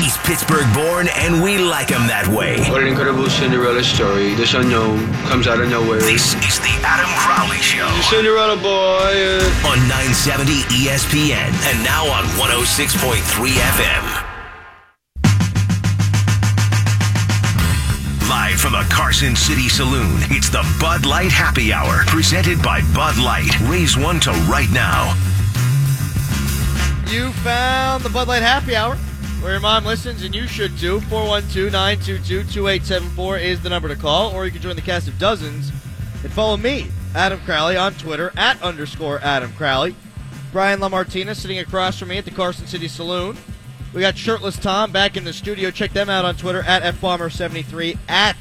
He's Pittsburgh born, and we like him that way. What an incredible Cinderella story. This unknown comes out of nowhere. This is the Adam Crowley Show Cinderella boy. uh, on 970 ESPN and now on 106.3 FM. Live from the Carson City Saloon, it's the Bud Light Happy Hour, presented by Bud Light. Raise one to right now. You found the Bud Light Happy Hour, where your mom listens, and you should too. 412 922 2874 is the number to call, or you can join the cast of dozens and follow me, Adam Crowley, on Twitter at underscore Adam Crowley. Brian LaMartina sitting across from me at the Carson City Saloon. We got Shirtless Tom back in the studio. Check them out on Twitter at FBomber73, at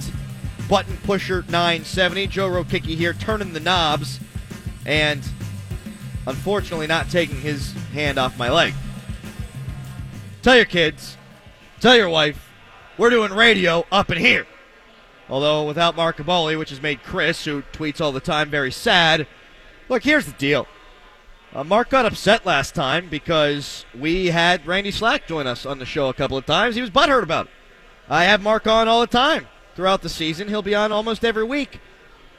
Button Pusher 970. Joe Rokicki here turning the knobs, and unfortunately not taking his hand off my leg. Tell your kids, tell your wife, we're doing radio up in here. Although without Mark Kaboly, which has made Chris, who tweets all the time, very sad. Look, here's the deal. Uh, Mark got upset last time because we had Randy Slack join us on the show a couple of times. He was butthurt about it. I have Mark on all the time throughout the season. He'll be on almost every week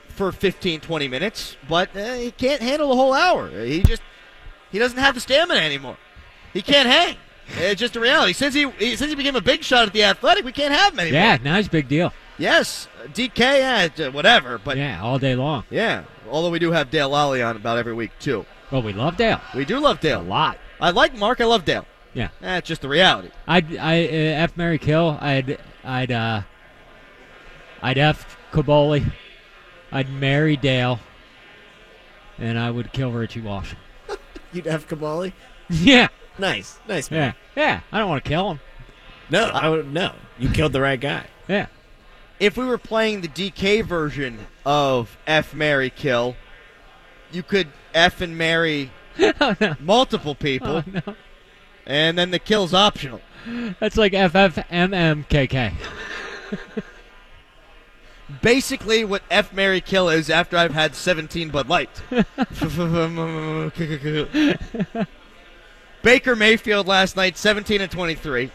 for 15, 20 minutes, but uh, he can't handle the whole hour. He just he doesn't have the stamina anymore. He can't hang. It's just a reality. Since he, he since he became a big shot at the Athletic, we can't have him anymore. Yeah, now it's a big deal. Yes, DK, yeah, uh, whatever. But yeah. Yeah, all day long. Yeah, although we do have Dale Lolley on about every week too. Well, we love Dale We do love Dale a lot. I like Mark. I love Dale. Yeah, That's just the reality. I'd I uh, f Mary kill. I'd I'd uh I'd f Kaboly. I'd marry Dale, and I would kill Richie Walsh. You'd have Kaboly? yeah, Nice. Nice, man. yeah, yeah. I don't want to kill him. No, I would, no. You killed the right guy. Yeah, If we were playing the DK version of F Mary Kill, you could F and marry oh no, multiple people, oh no. and then the kill's optional. That's like FFMMKK. Basically, what F Mary Kill is after I've had 17 Bud Light. Baker Mayfield last night, 17 and 23.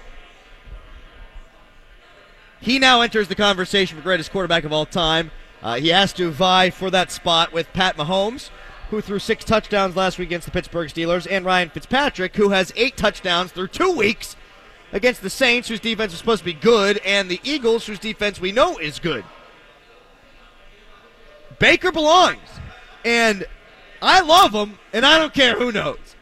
He now enters the conversation for greatest quarterback of all time. Uh, he has to vie for that spot with Pat Mahomes, who threw six touchdowns last week against the Pittsburgh Steelers, and Ryan Fitzpatrick, who has eight touchdowns through two weeks against the Saints, whose defense is supposed to be good, and the Eagles, whose defense we know is good. Baker belongs, and I love him, and I don't care who knows.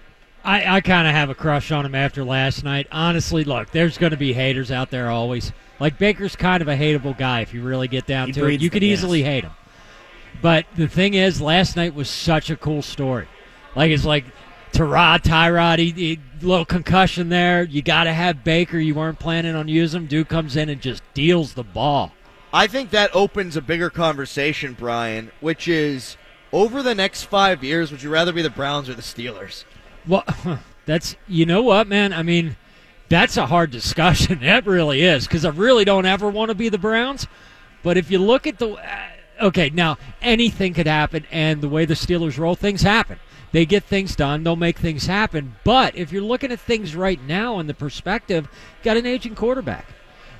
I, I kind of have a crush on him after last night. Honestly, look, there's going to be haters out there always. Like Baker's kind of a hateable guy if you really get down He to it. You could them, yes. easily hate him. But the thing is, last night was such a cool story. Like it's like Tyrod, Tyrod, he, he little concussion there. You got to have Baker. You weren't planning on using him. Dude comes in and just deals the ball. I think that opens a bigger conversation, Brian, which is over the next five years, would you rather be the Browns or the Steelers? Well, that's you know what, man. I mean, that's a hard discussion. That really is because I really don't ever want to be the Browns. But if you look at the uh, okay, now anything could happen, and the way the Steelers roll, things happen. They get things done. They'll make things happen. But if you're looking at things right now in the perspective, got an aging quarterback.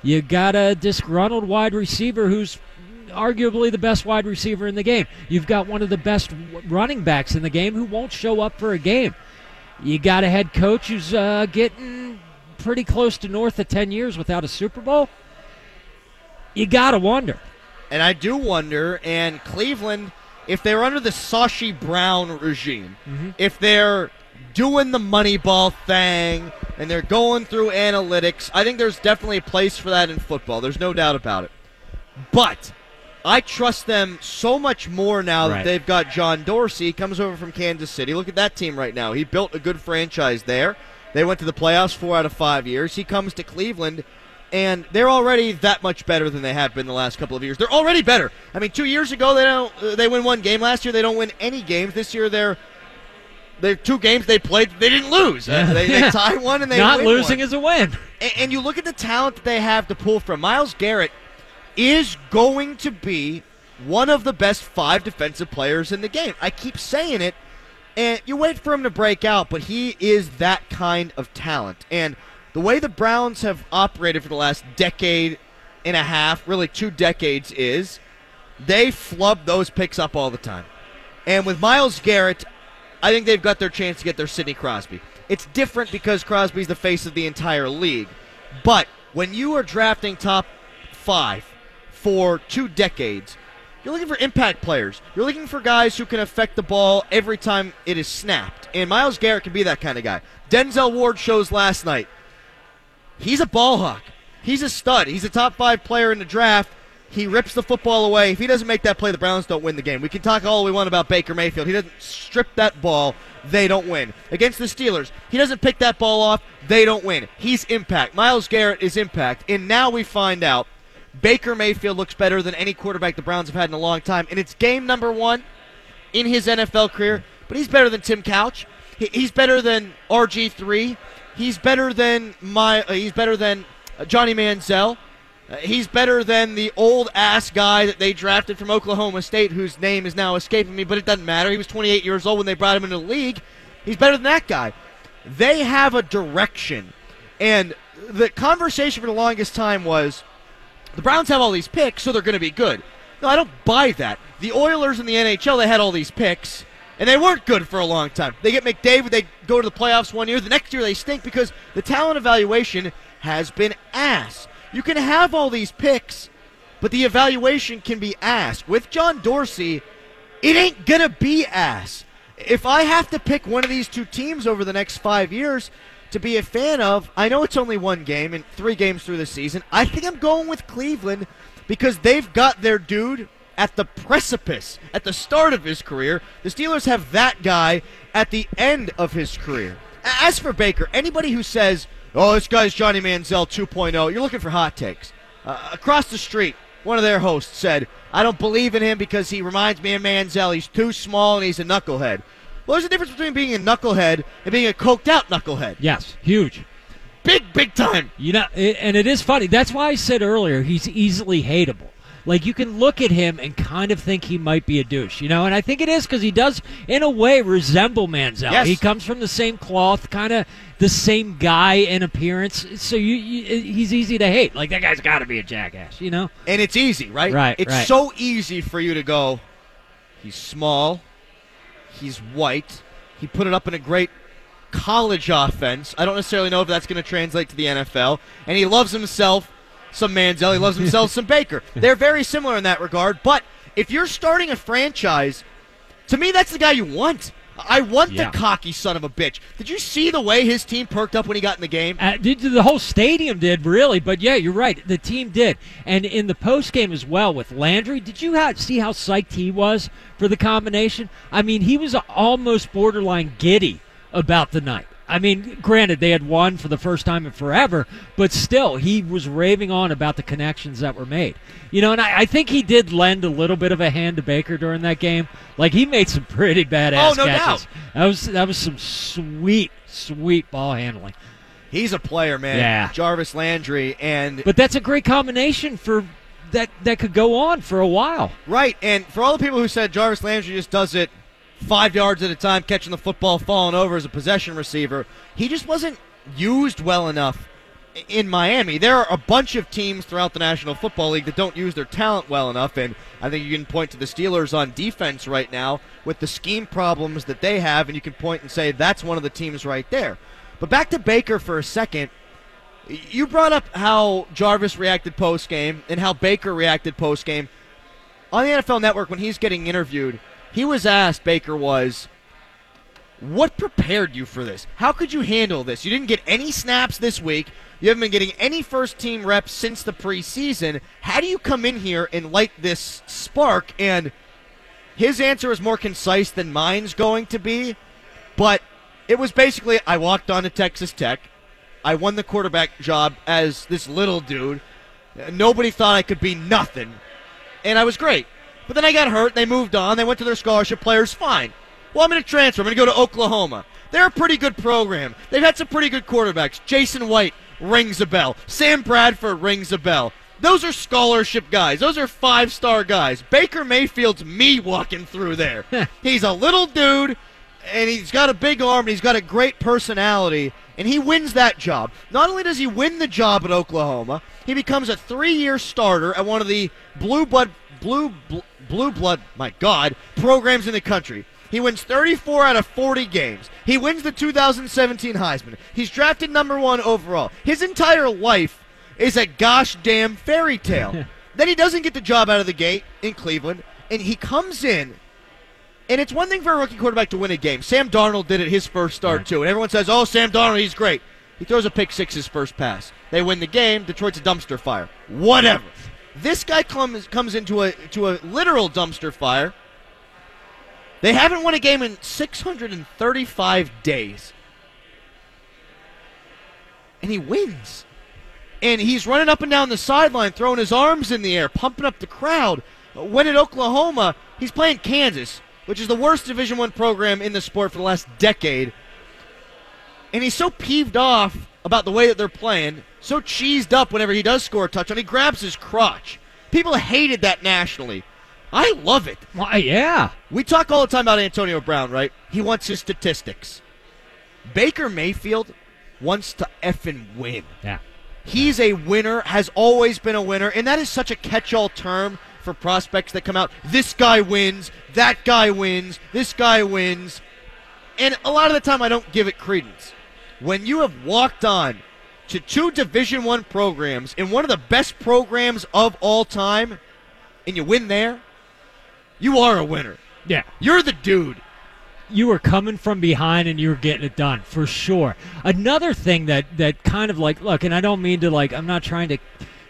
You got a disgruntled wide receiver who's arguably the best wide receiver in the game. You've got one of the best running backs in the game who won't show up for a game. You got a head coach who's uh, getting pretty close to north of 10 years without a Super Bowl. You got to wonder. And I do wonder, and Cleveland, if they're under the Sashi Brown regime, if they're doing the Moneyball thing and they're going through analytics, I think there's definitely a place for that in football. There's no doubt about it. But I trust them so much more now that they've got John Dorsey. He comes over from Kansas City. Look at that team right now. He built a good franchise there. They went to the playoffs four out of five years. He comes to Cleveland, and they're already that much better than they have been the last couple of years. They're already better. I mean, two years ago they don't uh, they win one game. Last year they don't win any games. This year they're they're two games they played they didn't lose. Uh, they, they tie one and they Not losing one. is a win. And, and you look at the talent that they have to pull from. Myles Garrett is going to be one of the best five defensive players in the game. I keep saying it, and you wait for him to break out, but he is that kind of talent. And the way the Browns have operated for the last decade and a half, really two decades, is they flub those picks up all the time. And with Myles Garrett, I think they've got their chance to get their Sidney Crosby. It's different because Crosby's the face of the entire league. But when you are drafting top five for two decades, you're looking for impact players. You're looking for guys who can affect the ball every time it is snapped. And Myles Garrett can be that kind of guy. Denzel Ward shows last night. He's a ball hawk. He's a stud. He's a top five player in the draft. He rips the football away. If he doesn't make that play, the Browns don't win the game. We can talk all we want about Baker Mayfield. He doesn't strip that ball, they don't win. Against the Steelers, he doesn't pick that ball off, they don't win. He's impact. Myles Garrett is impact. And now we find out Baker Mayfield looks better than any quarterback the Browns have had in a long time. And it's game number one in his NFL career, but he's better than Tim Couch. He's better than RG3. He's better than my. Uh, he's better than uh, Johnny Manziel. Uh, he's better than the old ass guy that they drafted from Oklahoma State, whose name is now escaping me, but it doesn't matter. He was 28 years old when they brought him into the league. He's better than that guy. They have a direction. And the conversation for the longest time was the Browns have all these picks, so they're going to be good. No, I don't buy that. The Oilers in the NHL, they had all these picks, and they weren't good for a long time. They get McDavid, they go to the playoffs one year. The next year, they stink because the talent evaluation has been ass. You can have all these picks, but the evaluation can be ass. With John Dorsey, it ain't going to be ass. If I have to pick one of these two teams over the next five years to be a fan of, I know it's only one game and three games through the season. I think I'm going with Cleveland because they've got their dude at the precipice, at the start of his career. The Steelers have that guy at the end of his career. As for Baker, anybody who says, oh, this guy's Johnny Manziel 2.0, you're looking for hot takes. Uh, across the street, one of their hosts said, I don't believe in him because he reminds me of Manziel. He's too small and he's a knucklehead. Well, there's a difference between being a knucklehead and being a coked out knucklehead. Yes, huge. Big, big time. You know, it, and it is funny. That's why I said earlier he's easily hateable. Like you can look at him and kind of think he might be a douche, you know. And I think it is because he does, in a way, resemble Manziel. Yes. He comes from the same cloth, kind of the same guy in appearance. So you, you he's easy to hate. Like that guy's got to be a jackass, you know. And it's easy, right? Right, It's right. so easy for you to go, he's small, he's white, he put it up in a great college offense. I don't necessarily know if that's going to translate to the NFL. And he loves himself some Manziel, he loves himself some Baker. They're very similar in that regard. But if you're starting a franchise, to me, that's the guy you want. I want Yeah. the cocky son of a bitch. Did you see the way his team perked up when he got in the game? Uh, did- the whole stadium did really, but yeah, you're right. The team did, and in the post game as well with Landry. Did you ha- see how psyched he was for the combination? I mean, he was almost borderline giddy about the night. I mean, granted, they had won for the first time in forever, but still, he was raving on about the connections that were made. You know, and I, I think he did lend a little bit of a hand to Baker during that game. Like he made some pretty badass Oh, no catches. doubt. That was that was some sweet, sweet ball handling. He's a player, man. Yeah. Jarvis Landry. And But that's a great combination for that that could go on for a while. Right, and for all the people who said Jarvis Landry just does it five yards at a time, catching the football, falling over as a possession receiver, he just wasn't used well enough in Miami. There are a bunch of teams throughout the National Football League that don't use their talent well enough, and I think you can point to the Steelers on defense right now with the scheme problems that they have, and you can point and say that's one of the teams right there. But back to Baker for a second. You brought up how Jarvis reacted post game and how Baker reacted post game on the NFL Network when he's getting interviewed, he was asked, Baker was, what prepared you for this? How could you handle this? You didn't get any snaps this week. You haven't been getting any first team reps since the preseason. How do you come in here and light this spark? And his answer is more concise than mine's going to be, but it was basically I walked on to Texas Tech. I won the quarterback job as this little dude. Nobody thought I could be nothing and I was great. But then I got hurt. They moved on. They went to their scholarship players. Fine. Well, I'm going to transfer. I'm going to go to Oklahoma. They're a pretty good program. They've had some pretty good quarterbacks. Jason White rings a bell. Sam Bradford rings a bell. Those are scholarship guys. Those are five star guys. Baker Mayfield's me walking through there. he's a little dude, and he's got a big arm, and he's got a great personality. and he wins that job. Not only does he win the job at Oklahoma, he becomes a three-year starter at one of the blue blood blue bl- blue blood my God programs in the country. He wins 34 out of 40 games. He wins the 2017 Heisman. He's drafted number one overall. His entire life is a gosh damn fairy tale. then he doesn't get the job out of the gate in Cleveland, and he comes in and it's one thing for a rookie quarterback to win a game. Sam Darnold did it his first start, Right. too. And everyone says, oh, Sam Darnold, he's great. He throws a pick six his first pass. They win the game. Detroit's a dumpster fire. Whatever. This guy comes comes into a to a literal dumpster fire. They haven't won a game in 635 days. And he wins. And he's running up and down the sideline, throwing his arms in the air, pumping up the crowd. When at Oklahoma, he's playing Kansas, which is the worst Division One program in the sport for the last decade. And he's so peeved off about the way that they're playing, so cheesed up whenever he does score a touchdown, he grabs his crotch. People hated that nationally. I love it. Why, yeah. We talk all the time about Antonio Brown, right? He wants his statistics. Baker Mayfield wants to effing win. Yeah. He's a winner, has always been a winner, and that is such a catch all term for prospects that come out. This guy wins, that guy wins, this guy wins. And a lot of the time I don't give it credence. When you have walked on to two Division One programs in one of the best programs of all time, and you win there, you are a winner. Yeah. You're the dude. you were coming from behind and you were getting it done for sure. Another thing that that kind of like look, and I don't mean to like I'm not trying to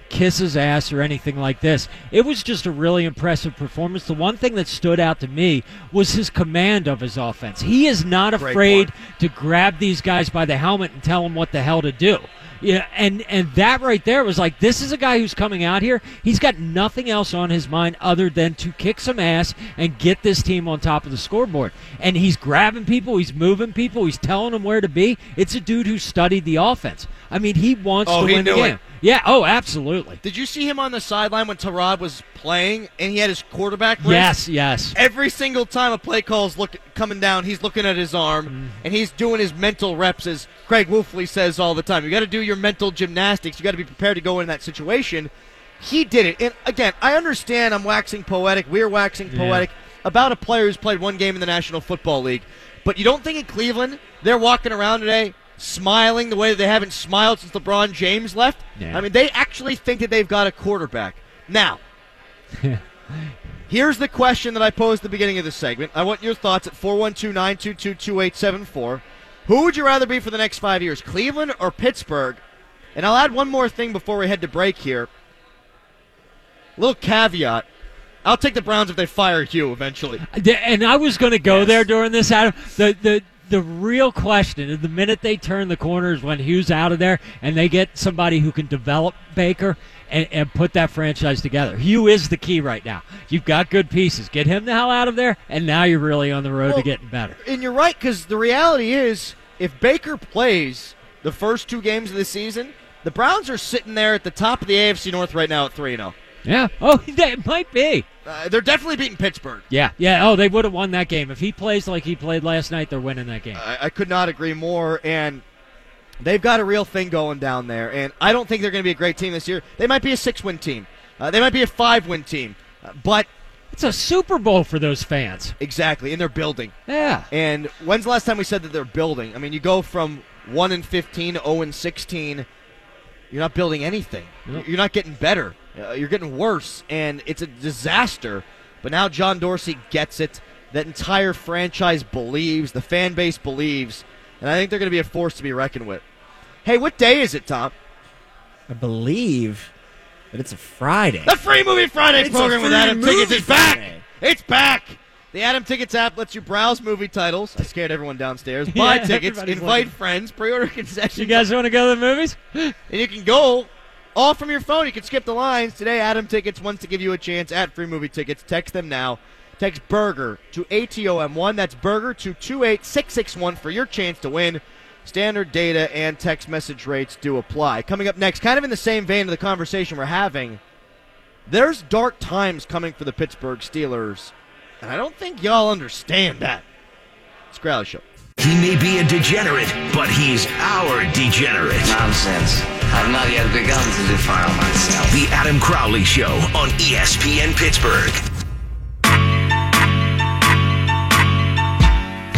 kiss his ass or anything like this. It was just a really impressive performance. The one thing that stood out to me was his command of his offense. He is not Great afraid point. to grab these guys by the helmet and tell them what the hell to do. Yeah, and and that right there was like this is a guy who's coming out here. He's got nothing else on his mind other than to kick some ass and get this team on top of the scoreboard. And he's grabbing people, he's moving people, he's telling them where to be. It's a dude who studied the offense. I mean, he wants Oh, to he win the knew it. Yeah, oh, absolutely. Did you see him on the sideline when Tyrod was playing and he had his quarterback wrist? Yes, yes. Every single time a play call's look coming down, he's looking at his arm Mm. and he's doing his mental reps, as Craig Wolfley says all the time. You got to do your mental gymnastics. You got to be prepared to go in that situation. He did it, and again, I understand. I'm waxing poetic. We're waxing Yeah. poetic about a player who's played one game in the National Football League. But you don't think in Cleveland they're walking around today smiling the way that they haven't smiled since LeBron James left? Yeah. I mean, they actually think that they've got a quarterback. Now, Here's the question that I posed at the beginning of this segment. I want your thoughts at 412 922 2874. Who would you rather be for the next five years, Cleveland or Pittsburgh? And I'll add one more thing before we head to break here. Little caveat. I'll take the Browns if they fire Hue eventually. Uh, and I was going to go Yes. there during this, Adam. The the the real question is the minute they turn the corners when Hue's out of there and they get somebody who can develop Baker and, and put that franchise together. Hue is the key right now. You've got good pieces. Get him the hell out of there, and now you're really on the road Well, to getting better. And you're right, because the reality is, if Baker plays the first two games of the season, the Browns are sitting there at the top of the AFC North right now at 3 0. Yeah. Oh, that might be. Uh, they're definitely beating Pittsburgh. Yeah. Yeah. Oh, they would have won that game if he plays like he played last night. They're winning that game. I, I could not agree more. And they've got a real thing going down there. And I don't think they're going to be a great team this year. They might be a six win team, uh, they might be a five win team. Uh, but It's a Super Bowl for those fans. exactly, and they're building. Yeah. And when's the last time we said that they're building? I mean, you go from 1 and 15 to 0 and 16. You're not building anything. Nope. You're not getting better. Uh, you're getting worse, and it's a disaster. But now John Dorsey gets it. That entire franchise believes. The fan base believes. And I think they're going to be a force to be reckoned with. Hey, what day is it, Tom? I believe that it's a Friday. The Free Movie Friday It's program with Atom Tickets is back. Friday. It's back. The Atom Tickets app lets you browse movie titles. I scared everyone downstairs. Buy Yeah, tickets, invite looking. friends, pre-order concessions. You guys want to go to the movies? and you can go all from your phone. You can skip the lines. Today, Atom Tickets wants to give you a chance at free movie tickets. Text them now. Text Burger to ATOM1. That's Burger to 28661 for your chance to win. Standard data and text message rates do apply. Coming up next, kind of in the same vein of the conversation we're having, there's dark times coming for the Pittsburgh Steelers, and I don't think y'all understand that. It's Crowley Show. He may be a degenerate, but he's our degenerate. Nonsense. I've not yet begun to defile myself. The Adam Crowley Show on ESPN Pittsburgh.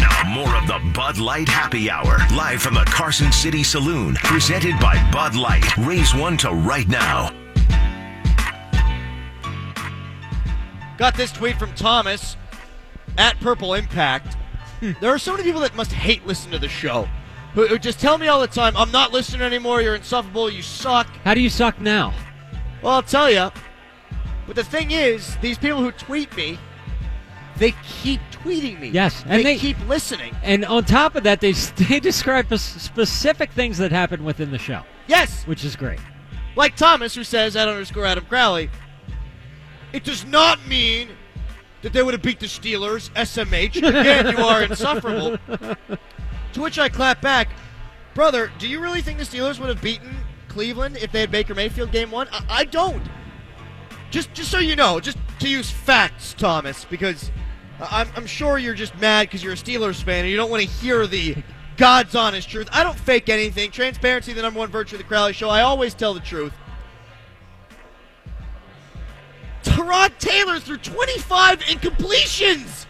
Now, more of the Bud Light Happy Hour, live from the Carson City Saloon, presented by Bud Light. Raise one to right now. Got this tweet from Thomas at Purple Impact. there are so many people that must hate listening to the show. Who, uh, who just tell me all the time, I'm not listening anymore, you're insufferable, you suck. How do you suck now? Well, I'll tell you. But the thing is, these people who tweet me, they keep tweeting me. Yes, and they, they- keep listening. And on top of that, they they describe specific things that happen within the show, Yes, which is great. like Thomas, who says at underscore Adam Crowley, it does not mean that they would have beat the Steelers. SMH. Again, you are insufferable. to which I clap back, brother. Do you really think the Steelers would have beaten Cleveland if they had Baker Mayfield game one? I, I don't. Just, just so you know, just to use facts, Thomas, because I'm, I'm sure you're just mad because you're a Steelers fan and you don't want to hear the God's honest truth. I don't fake anything. Transparency, the number one virtue of the Crowley Show. I always tell the truth. Tyrod Taylor threw 25 incompletions.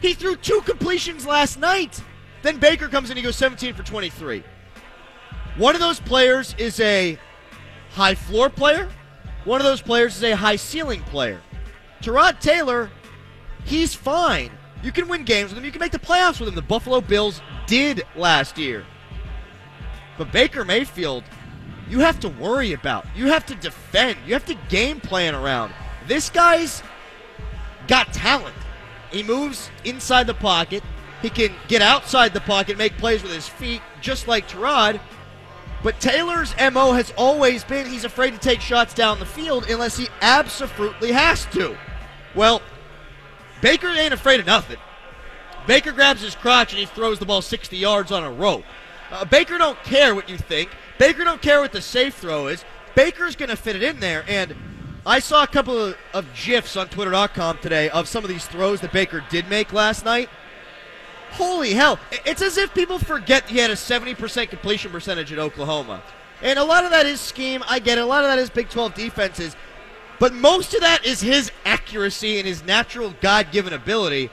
He threw two completions last night. Then Baker comes in, he goes 17 for 23. One of those players is a high floor player. One of those players is a high ceiling player. Tyrod Taylor, he's fine. You can win games with him. You can make the playoffs with him. The Buffalo Bills did last year. But Baker Mayfield, you have to worry about. You have to defend. You have to game plan around. This guy's got talent. He moves inside the pocket. He can get outside the pocket, make plays with his feet, just like Tyrod. But Taylor's MO has always been he's afraid to take shots down the field unless he absolutely has to. Well, Baker ain't afraid of nothing. Baker grabs his crotch and he throws the ball 60 yards on a rope. Uh, Baker don't care what you think. Baker don't care what the safe throw is. Baker's going to fit it in there. And I saw a couple of, of GIFs on Twitter.com today of some of these throws that Baker did make last night. Holy hell. It's as if people forget he had a 70% completion percentage at Oklahoma. And a lot of that is scheme. I get it. A lot of that is Big 12 defenses. But most of that is his accuracy and his natural God given ability.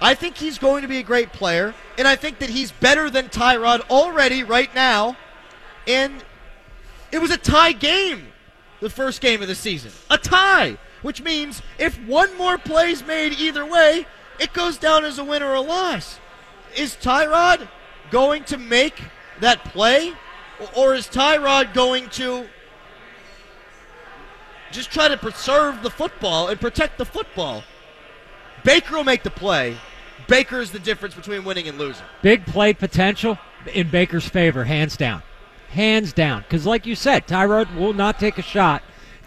I think he's going to be a great player, and I think that he's better than Tyrod already right now. And it was a tie game, the first game of the season. A tie, which means if one more play is made either way, it goes down as a win or a loss. Is Tyrod going to make that play, or is Tyrod going to just try to preserve the football and protect the football? Baker will make the play. Baker is the difference between winning and losing. Big play potential in Baker's favor, hands down. Hands down. Because, like you said, Tyrod will not take a shot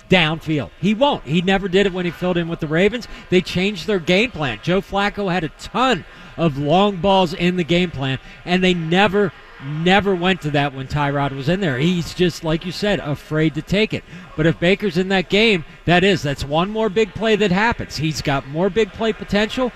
downfield. He won't. He never did it when he filled in with the Ravens. They changed their game plan. Joe Flacco had a ton of long balls in the game plan, and they never, never went to that when Tyrod was in there. He's just, like you said, afraid to take it. But if Baker's in that game, that is, that's one more big play that happens. He's got more big play potential.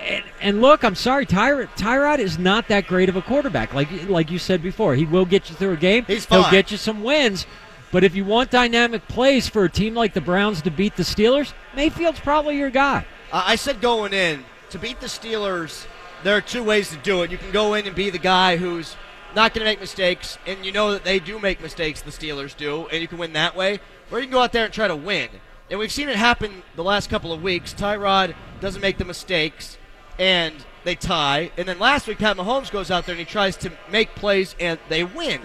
And, and look, I'm sorry, Tyrod, Tyrod is not that great of a quarterback. Like like you said before, he will get you through a game. He's fine. He'll get you some wins. But if you want dynamic plays for a team like the Browns to beat the Steelers, Mayfield's probably your guy. I said going in to beat the Steelers. There are two ways to do it. You can go in and be the guy who's not going to make mistakes, and you know that they do make mistakes. The Steelers do, and you can win that way. Or you can go out there and try to win. And we've seen it happen the last couple of weeks. Tyrod doesn't make the mistakes, and they tie. And then last week, Pat Mahomes goes out there and he tries to make plays, and they win.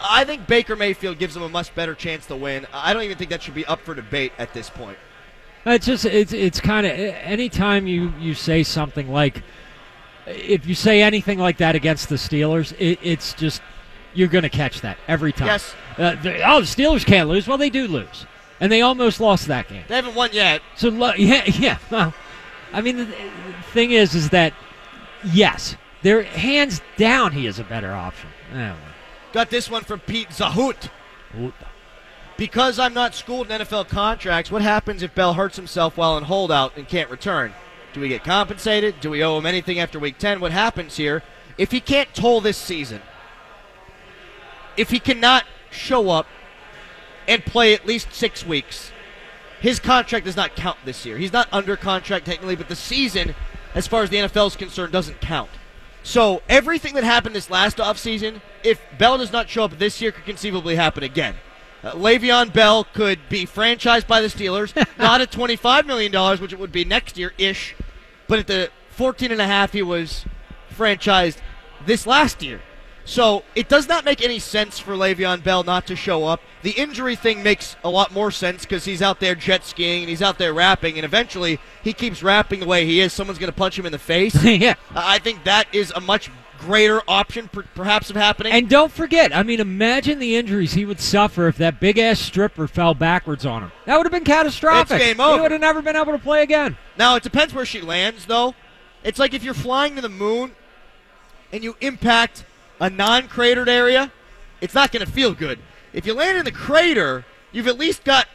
I think Baker Mayfield gives them a much better chance to win. I don't even think that should be up for debate at this point. It's just it's it's kind of anytime you you say something like if you say anything like that against the Steelers, it, it's just you're going to catch that every time. Yes. Uh, the- oh, the Steelers can't lose. Well, they do lose, and they almost lost that game. They haven't won yet. So yeah, yeah. Well, I mean, the, thing is, is that yes, they're hands down. He is a better option. Eh, Got this one from Pete Zahut. Because I'm not schooled in NFL contracts, what happens if Bell hurts himself while in holdout and can't return? Do we get compensated? Do we owe him anything after week 10? What happens here? If he can't toll this season, if he cannot show up and play at least six weeks, his contract does not count this year. He's not under contract technically, but the season, as far as the NFL is concerned, doesn't count. So everything that happened this last offseason, if Bell does not show up this year, could conceivably happen again. Uh, Le'Veon Bell could be franchised by the Steelers, not at $25 million, which it would be next year ish, but at the 14 and a half he was franchised this last year. So it does not make any sense for Le'Veon Bell not to show up. The injury thing makes a lot more sense because he's out there jet skiing and he's out there rapping, and eventually he keeps rapping the way he is. Someone's going to punch him in the face. yeah. I think that is a much greater option, per- perhaps, of happening. And don't forget, I mean, imagine the injuries he would suffer if that big ass stripper fell backwards on him. That would have been catastrophic. It's game He would have never been able to play again. Now, it depends where she lands, though. It's like if you're flying to the moon and you impact a non cratered area, it's not going to feel good. If you land in the crater, you've at least got,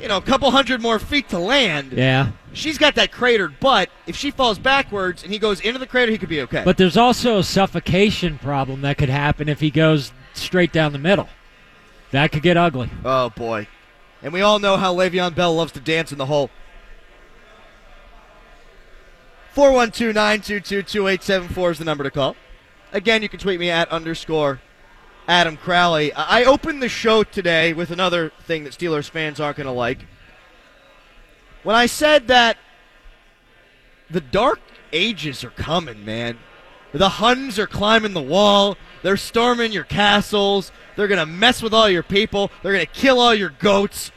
you know, a couple hundred more feet to land. Yeah. She's got that cratered, but if she falls backwards and he goes into the crater, he could be okay. But there's also a suffocation problem that could happen if he goes straight down the middle. That could get ugly. oh, boy. And we all know how Le'Veon Bell loves to dance in the hole. 412 922 2874 is the number to call. Again, you can tweet me at underscore Adam Crowley. I opened the show today with another thing that Steelers fans aren't going to like. When I said that the dark ages are coming, man. The Huns are climbing the wall. They're storming your castles. They're going to mess with all your people. They're going to kill all your goats.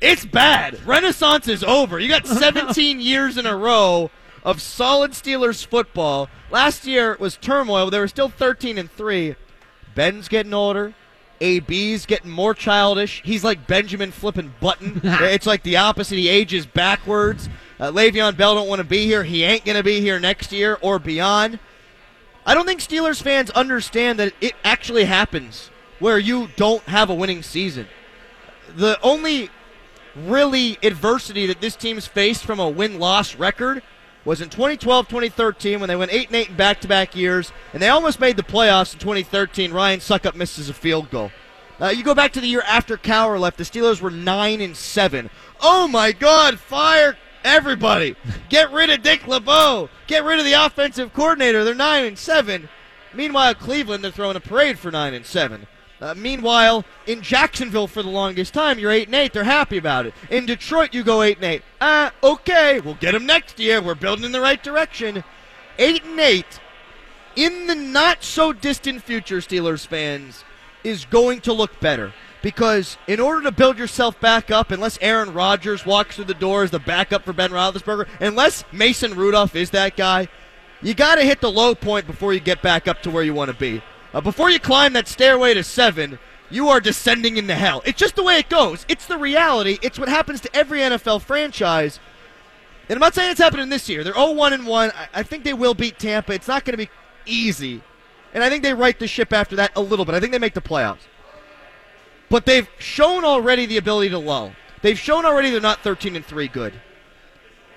It's bad. Renaissance is over. You got 17 years in a row of solid Steelers football. Last year was turmoil. They were still 13 and 3. Ben's getting older. AB's getting more childish. He's like Benjamin flipping button. it's like the opposite. He ages backwards. Uh, Le'Veon Bell don't want to be here. He ain't going to be here next year or beyond. I don't think Steelers fans understand that it actually happens where you don't have a winning season. The only really adversity that this team's faced from a win-loss record was in 2012 2013 when they went 8 and 8 in back to back years, and they almost made the playoffs in 2013. Ryan Succop misses a field goal. Uh, you go back to the year after Cowher left, the Steelers were 9 and 7. Oh my God, fire everybody! Get rid of Dick LeBeau! Get rid of the offensive coordinator. They're 9 and 7. Meanwhile, Cleveland, they're throwing a parade for 9 and 7. Uh, meanwhile, in Jacksonville for the longest time, you're eight and eight. They're happy about it. In Detroit, you go eight and eight. Ah, okay, we'll get them next year. We're building in the right direction. Eight and eight, in the not so distant future, Steelers fans, is going to look better because in order to build yourself back up, unless Aaron Rodgers walks through the door as the backup for Ben Roethlisberger, unless Mason Rudolph is that guy, you got to hit the low point before you get back up to where you want to be. Uh, before you climb that stairway to seven, you are descending into hell. It's just the way it goes. It's the reality. It's what happens to every NFL franchise. And I'm not saying it's happening this year. They're 0-1 and 1. I, I think they will beat Tampa. It's not going to be easy. And I think they right the ship after that a little bit. I think they make the playoffs. But they've shown already the ability to lull. They've shown already they're not 13 and 3 good.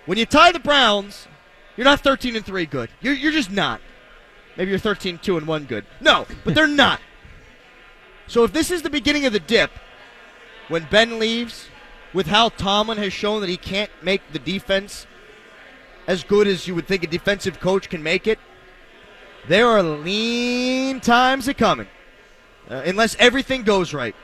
When you tie the Browns, you're not 13 and 3 good. You're, you're just not. Maybe you're 13 2 and 1 good. No, but they're not. So if this is the beginning of the dip, when Ben leaves, with how Tomlin has shown that he can't make the defense as good as you would think a defensive coach can make it, there are lean times a coming. Uh, unless everything goes right.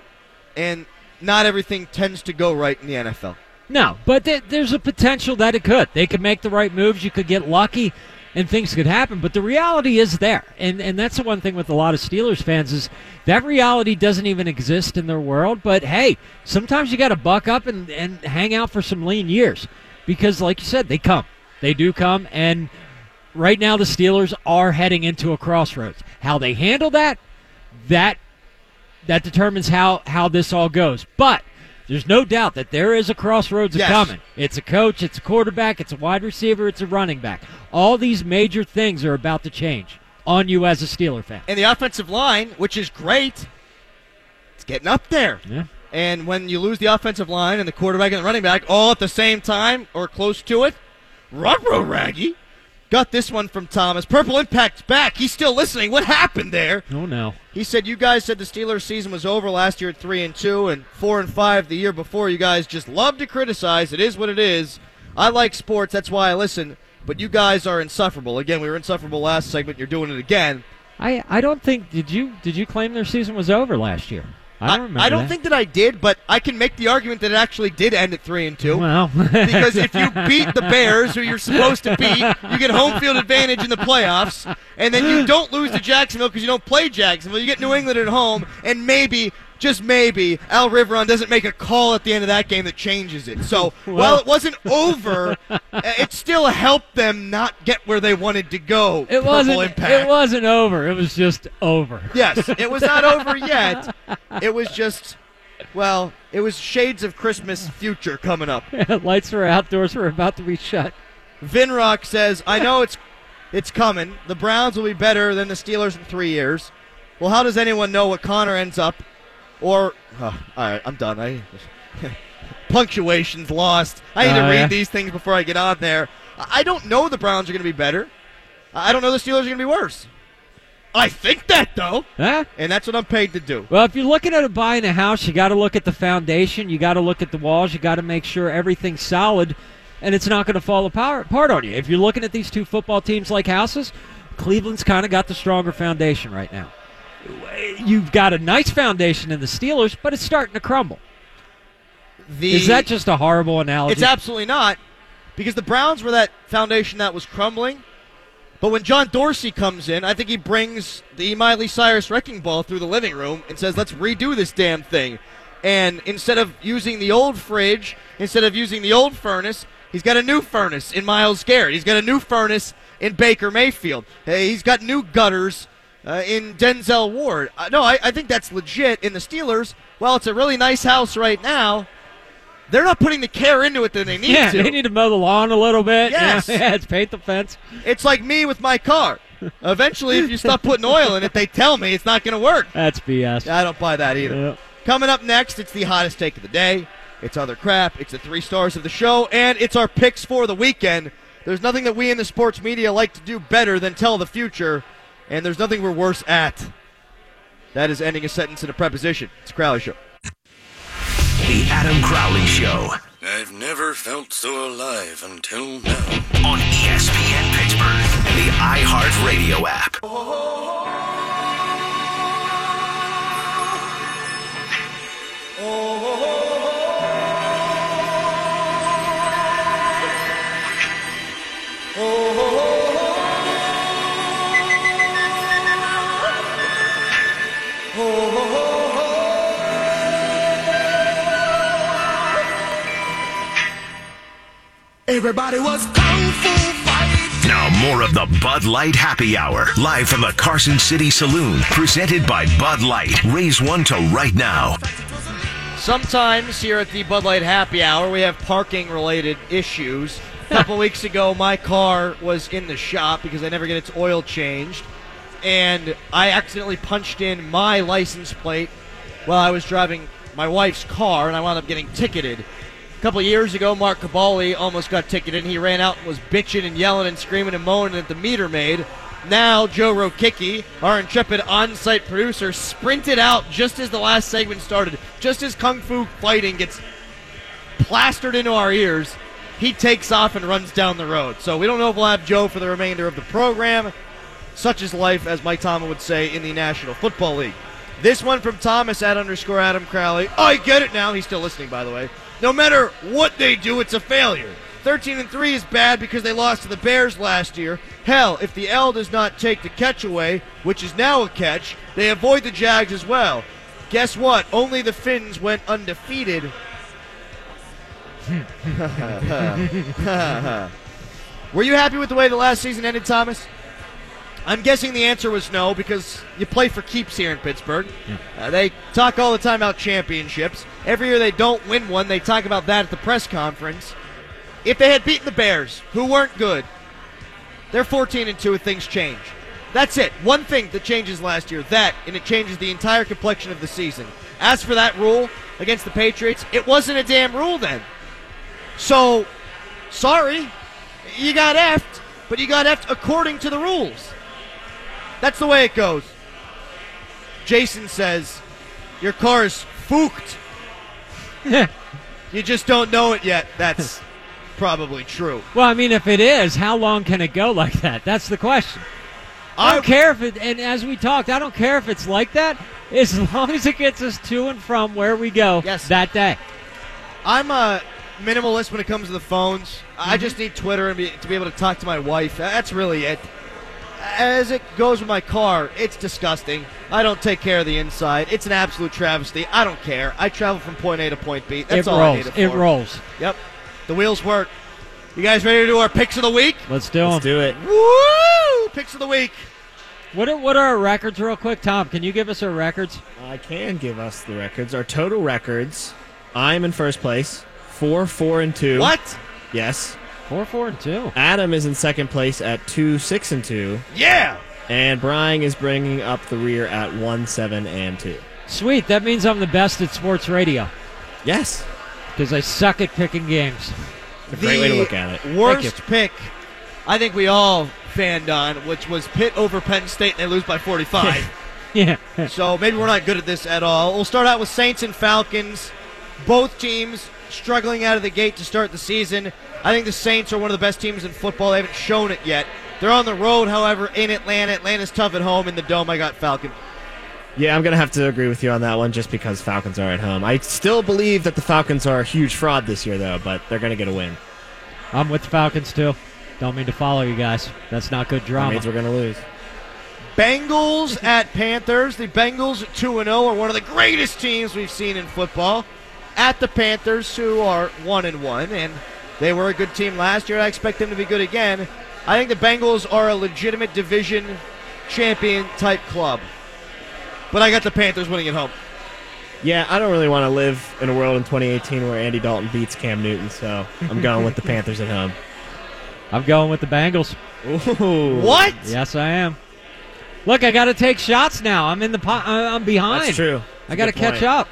And not everything tends to go right in the NFL. No, but th- there's a potential that it could. They could make the right moves. You could get lucky, and things could happen. But the reality is there, and and that's the one thing with a lot of Steelers fans is that reality doesn't even exist in their world. But hey, sometimes you got to buck up and and hang out for some lean years, because like you said, they come, they do come, and right now the Steelers are heading into a crossroads. How they handle that, that that determines how how this all goes. But there's no doubt that there is a crossroads Yes. coming. It's a coach, it's a quarterback, it's a wide receiver, it's a running back. All these major things are about to change on you as a Steeler fan. And the offensive line, which is great, it's getting up there. Yeah. And when you lose the offensive line and the quarterback and the running back all at the same time or close to it, Ruh-roh, Raggy. Got this one from Thomas. Purple Impact's back. He's still listening. What happened there? Oh no. He said you guys said the Steelers season was over last year at three and two and four and five the year before. You guys just love to criticize. It is what it is. I like sports, that's why I listen. But you guys are insufferable. Again, we were insufferable last segment. You're doing it again. I I don't think did you did you claim their season was over last year? I don't remember. I don't think that I did, but I can make the argument that it actually did end at three and two. Well, because if you beat the Bears, who you're supposed to beat, you get home field advantage in the playoffs, and then you don't lose to Jacksonville because you don't play Jacksonville. You get New England at home, and maybe, just maybe, Al Riveron doesn't make a call at the end of that game that changes it. So while it wasn't over, uh, it still helped them not get where they wanted to go. it wasn't Impact. it wasn't over. It was just over. Yes, it was not over yet. It was just, well, it was shades of Christmas future coming up. Lights are out, doors are about to be shut. Vinrock says, "I know it's it's coming. The Browns will be better than the Steelers in three years." Well, how does anyone know what Connor ends up? Or, oh, all right, I'm done. I punctuation's lost. I need to Oh, read yeah? these things before I get on there. I don't know the Browns are going to be better. I don't know the Steelers are going to be worse. I think that though, Huh? and that's what I'm paid to do. Well, if you're looking at a buying a house, you got to look at the foundation. You got to look at the walls. You got to make sure everything's solid, and it's not going to fall apart apart on you. If you're looking at these two football teams like houses, Cleveland's kind of got the stronger foundation right now. You've got a nice foundation in the Steelers, but it's starting to crumble. The, Is that just a horrible analogy? It's absolutely not, because the Browns were that foundation that was crumbling. But when John Dorsey comes in, I think he brings the Miley Cyrus wrecking ball through the living room and says, "Let's redo this damn thing." And instead of using the old fridge, instead of using the old furnace, he's got a new furnace in Myles Garrett. He's got a new furnace in Baker Mayfield. Hey, he's got new gutters uh, in Denzel Ward. Uh, no, I, I think that's legit. In the Steelers, well, it's a really nice house right now. They're not putting the care into it that they need yeah, to. they need to mow the lawn a little bit. Yes. Yeah, yeah, it's paint the fence. It's like me with my car. Eventually, if you stop putting oil in it, they tell me it's not going to work. That's BS. I don't buy that either. Coming up next, it's the hottest take of the day. It's other crap. It's the three stars of the show, and it's our picks for the weekend. There's nothing that we in the sports media like to do better than tell the future, and there's nothing we're worse at. That is ending a sentence in a preposition. It's a Crowley Show. The Adam Crowley Show I've never felt so alive until now. on ESPN Pittsburgh and the iHeartRadio app. Oh, oh, oh. Everybody was kung fu fighting. Now more of the Bud Light Happy Hour, live from the Carson City Saloon, presented by Bud Light. Raise one to right now. Sometimes here at the Bud Light Happy Hour, we have parking related issues. A couple weeks ago, my car was in the shop because I never get its oil changed. And I accidentally punched in my license plate while I was driving my wife's car, and I wound up getting ticketed. A couple years ago, Mark Kaboly almost got ticketed, and he ran out and was bitching and yelling and screaming and moaning at the meter maid. Now, Joe Rokicki, our intrepid on site producer, sprinted out just as the last segment started, just as Kung Fu fighting gets plastered into our ears. He takes off and runs down the road. So we don't know if we'll have Joe for the remainder of the program. Such is life, as Mike Thomas would say, in the National Football League. This one from Thomas at underscore Adam Crowley. I get it now. He's still listening, by the way. No matter what they do, it's a failure. 13 and 3 is bad because they lost to the Bears last year. Hell, if the L does not take the catch away, which is now a catch, they avoid the Jags as well. Guess what? Only the Fins went undefeated. Were you happy with the way the last season ended, Thomas? I'm guessing the answer was no because you play for keeps here in Pittsburgh. Uh, they talk all the time about championships. Every year they don't win one, they talk about that at the press conference. If they had beaten the Bears, who weren't good, they're 14 and 2 if things change. That's it. One thing that changes last year, that, and it changes the entire complexion of the season. As for that rule against the Patriots, it wasn't a damn rule then. So, sorry. you got effed, but you got effed according to the rules. That's the way it goes. Jason says, Your car is fooked. you just don't know it yet. That's probably true. Well, I mean, if it is, how long can it go like that? That's the question. I don't care if it, and as we talked, I don't care if it's like that, as long as it gets us to and from where we go Yes. that day. I'm a minimalist when it comes to the phones. I Mm-hmm. just need Twitter and be, to be able to talk to my wife. That's really it. As it goes with my car, it's disgusting. I don't take care of the inside. It's an absolute travesty. I don't care. I travel from point A to point B. That's it all I rolls. need it It rolls. Yep. The wheels work. You guys ready to do our picks of the week? Let's do 'em. Let's do it. Woo! Picks of the week. What are, what are our records, real quick? Tom, can you give us our records? I can give us the records. Our total records. I'm in first place. Four, four, and two. What? Yes. Four, four, and two. Adam is in second place at two, six, and two. Yeah. And Brian is bringing up the rear at one, seven, and two. Sweet. That means I'm the best at sports radio Yes. because I suck at picking games. A great way to look at it. Thank Worst pick, I think we all fanned on, which was Pitt over Penn State, and they lose by 45. Yeah. so maybe we're not good at this at all. We'll start out with Saints and Falcons. Both teams struggling out of the gate to start the season. I think the Saints are one of the best teams in football. They haven't shown it yet. They're on the road, however, in Atlanta. Atlanta's tough at home. In the dome, I got Falcons. Yeah, I'm going to have to agree with you on that one just because Falcons are at home. I still believe that the Falcons are a huge fraud this year, though, but they're going to get a win. I'm with the Falcons, too. Don't mean to follow you guys. That's not good That drama. means we're going to lose. Bengals at Panthers. The Bengals 2 0 are one of the greatest teams we've seen in football. At the Panthers, who are 1 and 1, and they were a good team last year. I expect them to be good again. I think the Bengals are a legitimate division champion type club. But I got the Panthers winning at home. Yeah, I don't really want to live in a world in 2018 where Andy Dalton beats Cam Newton, so I'm going with the Panthers at home. I'm going with the Bengals. Ooh. What? Yes, I am. Look, I got to take shots now. I'm in the po- uh, I'm behind. That's true. I got to That's a good catch up.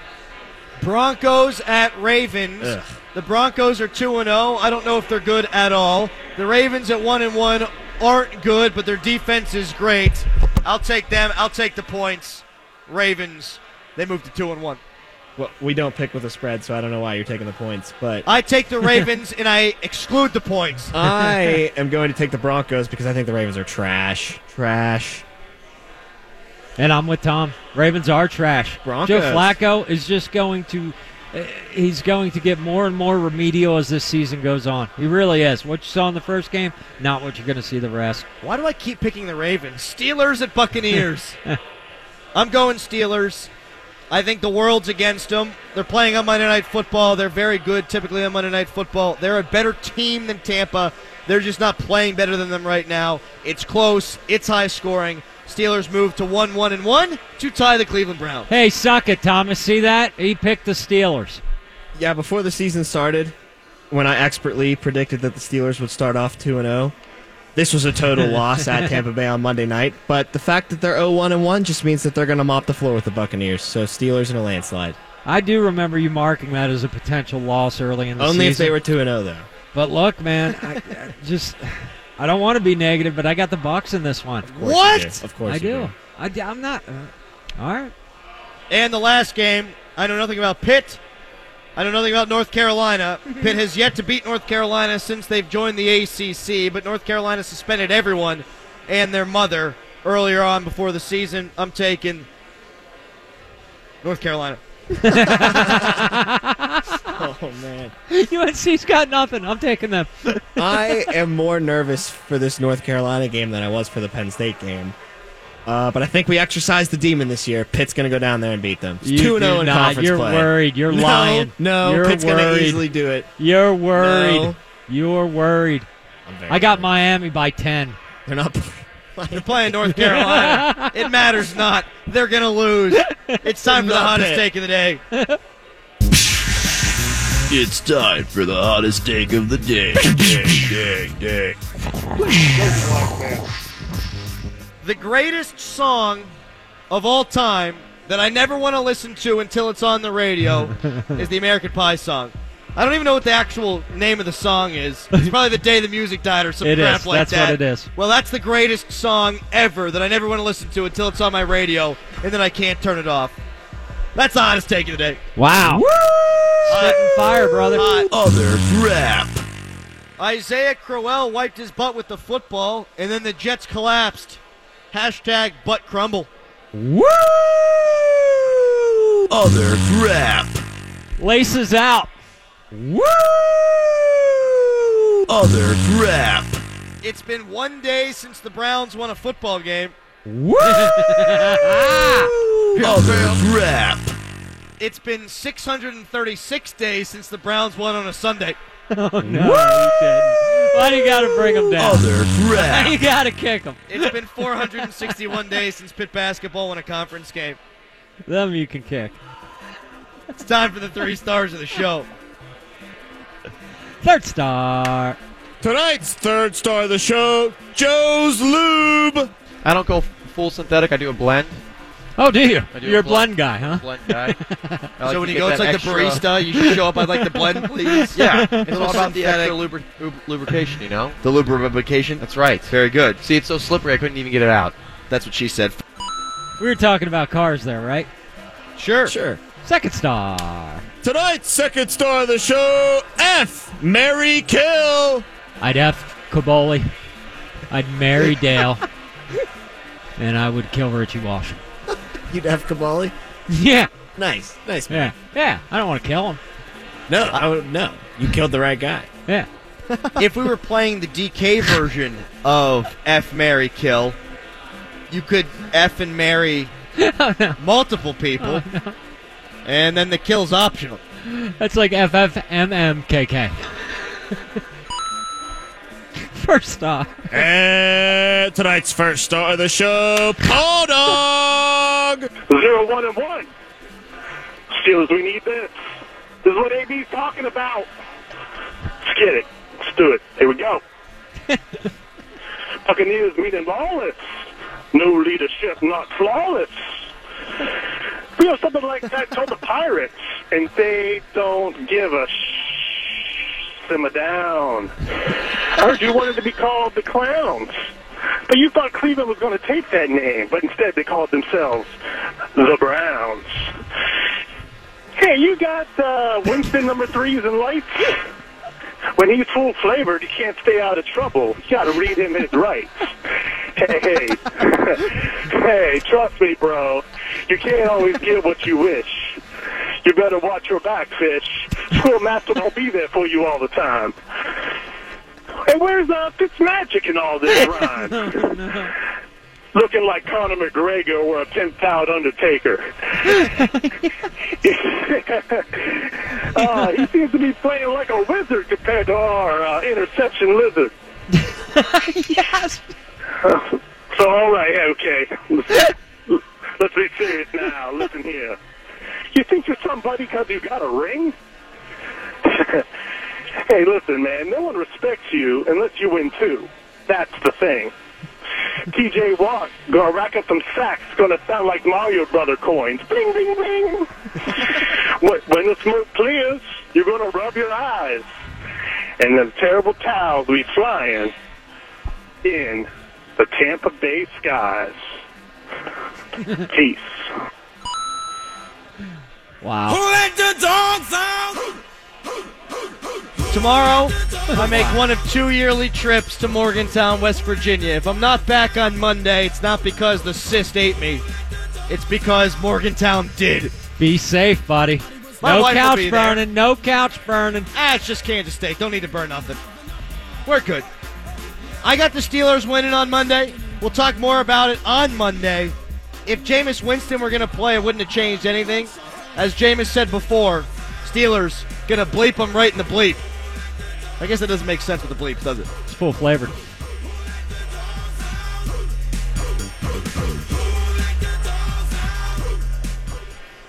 Broncos at Ravens. Ugh. The Broncos are 2 and 0. I don't know if they're good at all. The Ravens at 1 and 1 aren't good, but their defense is great. I'll take them. I'll take the points. Ravens. They moved to 2 and 1. Well, we don't pick with a spread, so I don't know why you're taking the points, but I take the Ravens and I exclude the points. I am going to take the Broncos because I think the Ravens are trash. Trash. And I'm with Tom. Ravens are trash. Broncos. Joe Flacco is just going to. uh, He's going to get more and more remedial as this season goes on. He really is. What you saw in the first game, not what you're going to see the rest. Why do I keep picking the Ravens? Steelers at Buccaneers. I'm going Steelers. I think the world's against them. They're playing on Monday Night Football. They're very good typically on Monday Night Football. They're a better team than Tampa. They're just not playing better than them right now. It's close. It's high scoring. Steelers move to 1 1 and 1 to tie the Cleveland Browns. Hey, suck it, Thomas. See that? He picked the Steelers. Yeah, before the season started, when I expertly predicted that the Steelers would start off 2 and 0, this was a total loss at Tampa Bay on Monday night, but the fact that they're 0-1 and 1 just means that they're going to mop the floor with the Buccaneers. So Steelers in a landslide. I do remember you marking that as a potential loss early in the Only season. if they were 2 and 0 though. But look, man, I, I just I don't want to be negative, but I got the Bucks in this one. Of course you What? do. Of course I you do. I, am not. Uh, all right. And the last game, I know nothing about Pitt. I know nothing about North Carolina. Pitt has yet to beat North Carolina since they've joined the ACC, but North Carolina suspended everyone and their mother earlier on before the season. I'm taking North Carolina. Oh man. UNC's got nothing. I'm taking them. I am more nervous for this North Carolina game than I was for the Penn State game. Uh, but I think we exercised the demon this year. Pitt's going to go down there and beat them. You 2 do 0 in not. conference You're play. worried. You're no, lying. No, You're Pitt's going to easily do it. You're worried. No. You're worried. I'm very I got worried. Miami by ten. They're not. They're playing North Carolina. it matters not. They're going to lose. It's time for the hottest take of the day. It's time for the hottest take of the day. Day, day, day. the greatest song of all time that I never want to listen to until it's on the radio is the American Pie song. I don't even know what the actual name of the song is. It's probably the day the music died or some It crap is. like That's that. what it is. Well, that's the greatest song ever that I never want to listen to until it's on my radio, and then I can't turn it off. That's the hottest take of the day. Wow. Spitting fire, brother. Hot. Other crap. Isaiah Crowell wiped his butt with the football, and then the Jets collapsed. Hashtag butt crumble. Woo! Other crap. Laces out. Woo! Other crap. It's been one day since the Browns won a football game. Other crap. It's been 636 days since the Browns won on a Sunday. Oh, no, you. Why do you got to bring them down? Other Why you got to kick them? It's been 461 days since Pitt basketball won a conference game. Them you can kick. It's time for the three stars of the show. Third star. Tonight's third star of the show, Joe's Lube. I don't go full synthetic. I do a blend. Oh, do you? Do You're a a blend. blend guy, huh? Blend guy. Like so when you get go, it's like extra- the barista. You should show up. I'd like the blend, please. Yeah, it's all about the extra lubri- lub- lubrication, you know. The lubrication. That's right. Very good. See, it's so slippery I couldn't even get it out. That's what she said. We were talking about cars there, right? Sure. Sure. Second star. Tonight's second star of the show, F. Marry Kill. I'd F Kaboly. I'd marry Dale. And I would kill Richie Walsh. You'd have Kaboly? Yeah. Nice. Nice. Yeah. Yeah. I don't want to kill him. No, I would, no. You killed the right guy. Yeah. if we were playing the DK version of F Marry Kill, you could F and marry oh, multiple people, oh, and then the kill's optional. That's like FFMMKK. First star. And tonight's first star of the show, Paul Dog. Zero, one, and one. Steelers, we need this. This is what AB's talking about. Let's get it. Let's do it. Here we go. Buccaneers meeting lawless. No leadership, not flawless. We have something like that told the Pirates, and they don't give a sh- simmer down. I heard you wanted to be called the Clowns. But you thought Cleveland was going to take that name, but instead they called themselves the Browns. Hey, you got uh, Winston number threes and lights? When he's full flavored, he can't stay out of trouble. You got to read him his rights. Hey, hey, hey, trust me, bro. You can't always get what you wish. You better watch your back, fish. Schoolmaster won't be there for you all the time. Hey, where's uh, Fitzmagic in all this rhyme? Looking like Conor McGregor or a 10th pound Undertaker. uh, he seems to be playing like a wizard compared to our uh, interception lizard. yes. So, all right, okay. Let's, let's be serious now. Listen here. You think you're somebody because you got a ring? Hey, listen, man. No one respects you unless you win too. That's the thing. TJ Watt gonna rack up some sacks. Gonna sound like Mario Brother coins. Bling, bling, bling. when, when the smoke clears, you're gonna rub your eyes, and the terrible towels will be flying in the Tampa Bay skies. Peace. Wow. Tomorrow, I make one of two yearly trips to Morgantown, West Virginia. If I'm not back on Monday, it's not because the cyst ate me. It's because Morgantown did. Be safe, buddy. My no couch be there. burning. No couch burning. Ah, it's just Kansas State. Don't need to burn nothing. We're good. I got the Steelers winning on Monday. We'll talk more about it on Monday. If Jameis Winston were going to play, it wouldn't have changed anything. As Jameis said before, Steelers going to bleep him right in the bleep. I guess that doesn't make sense with the bleeps, does it? It's full flavored.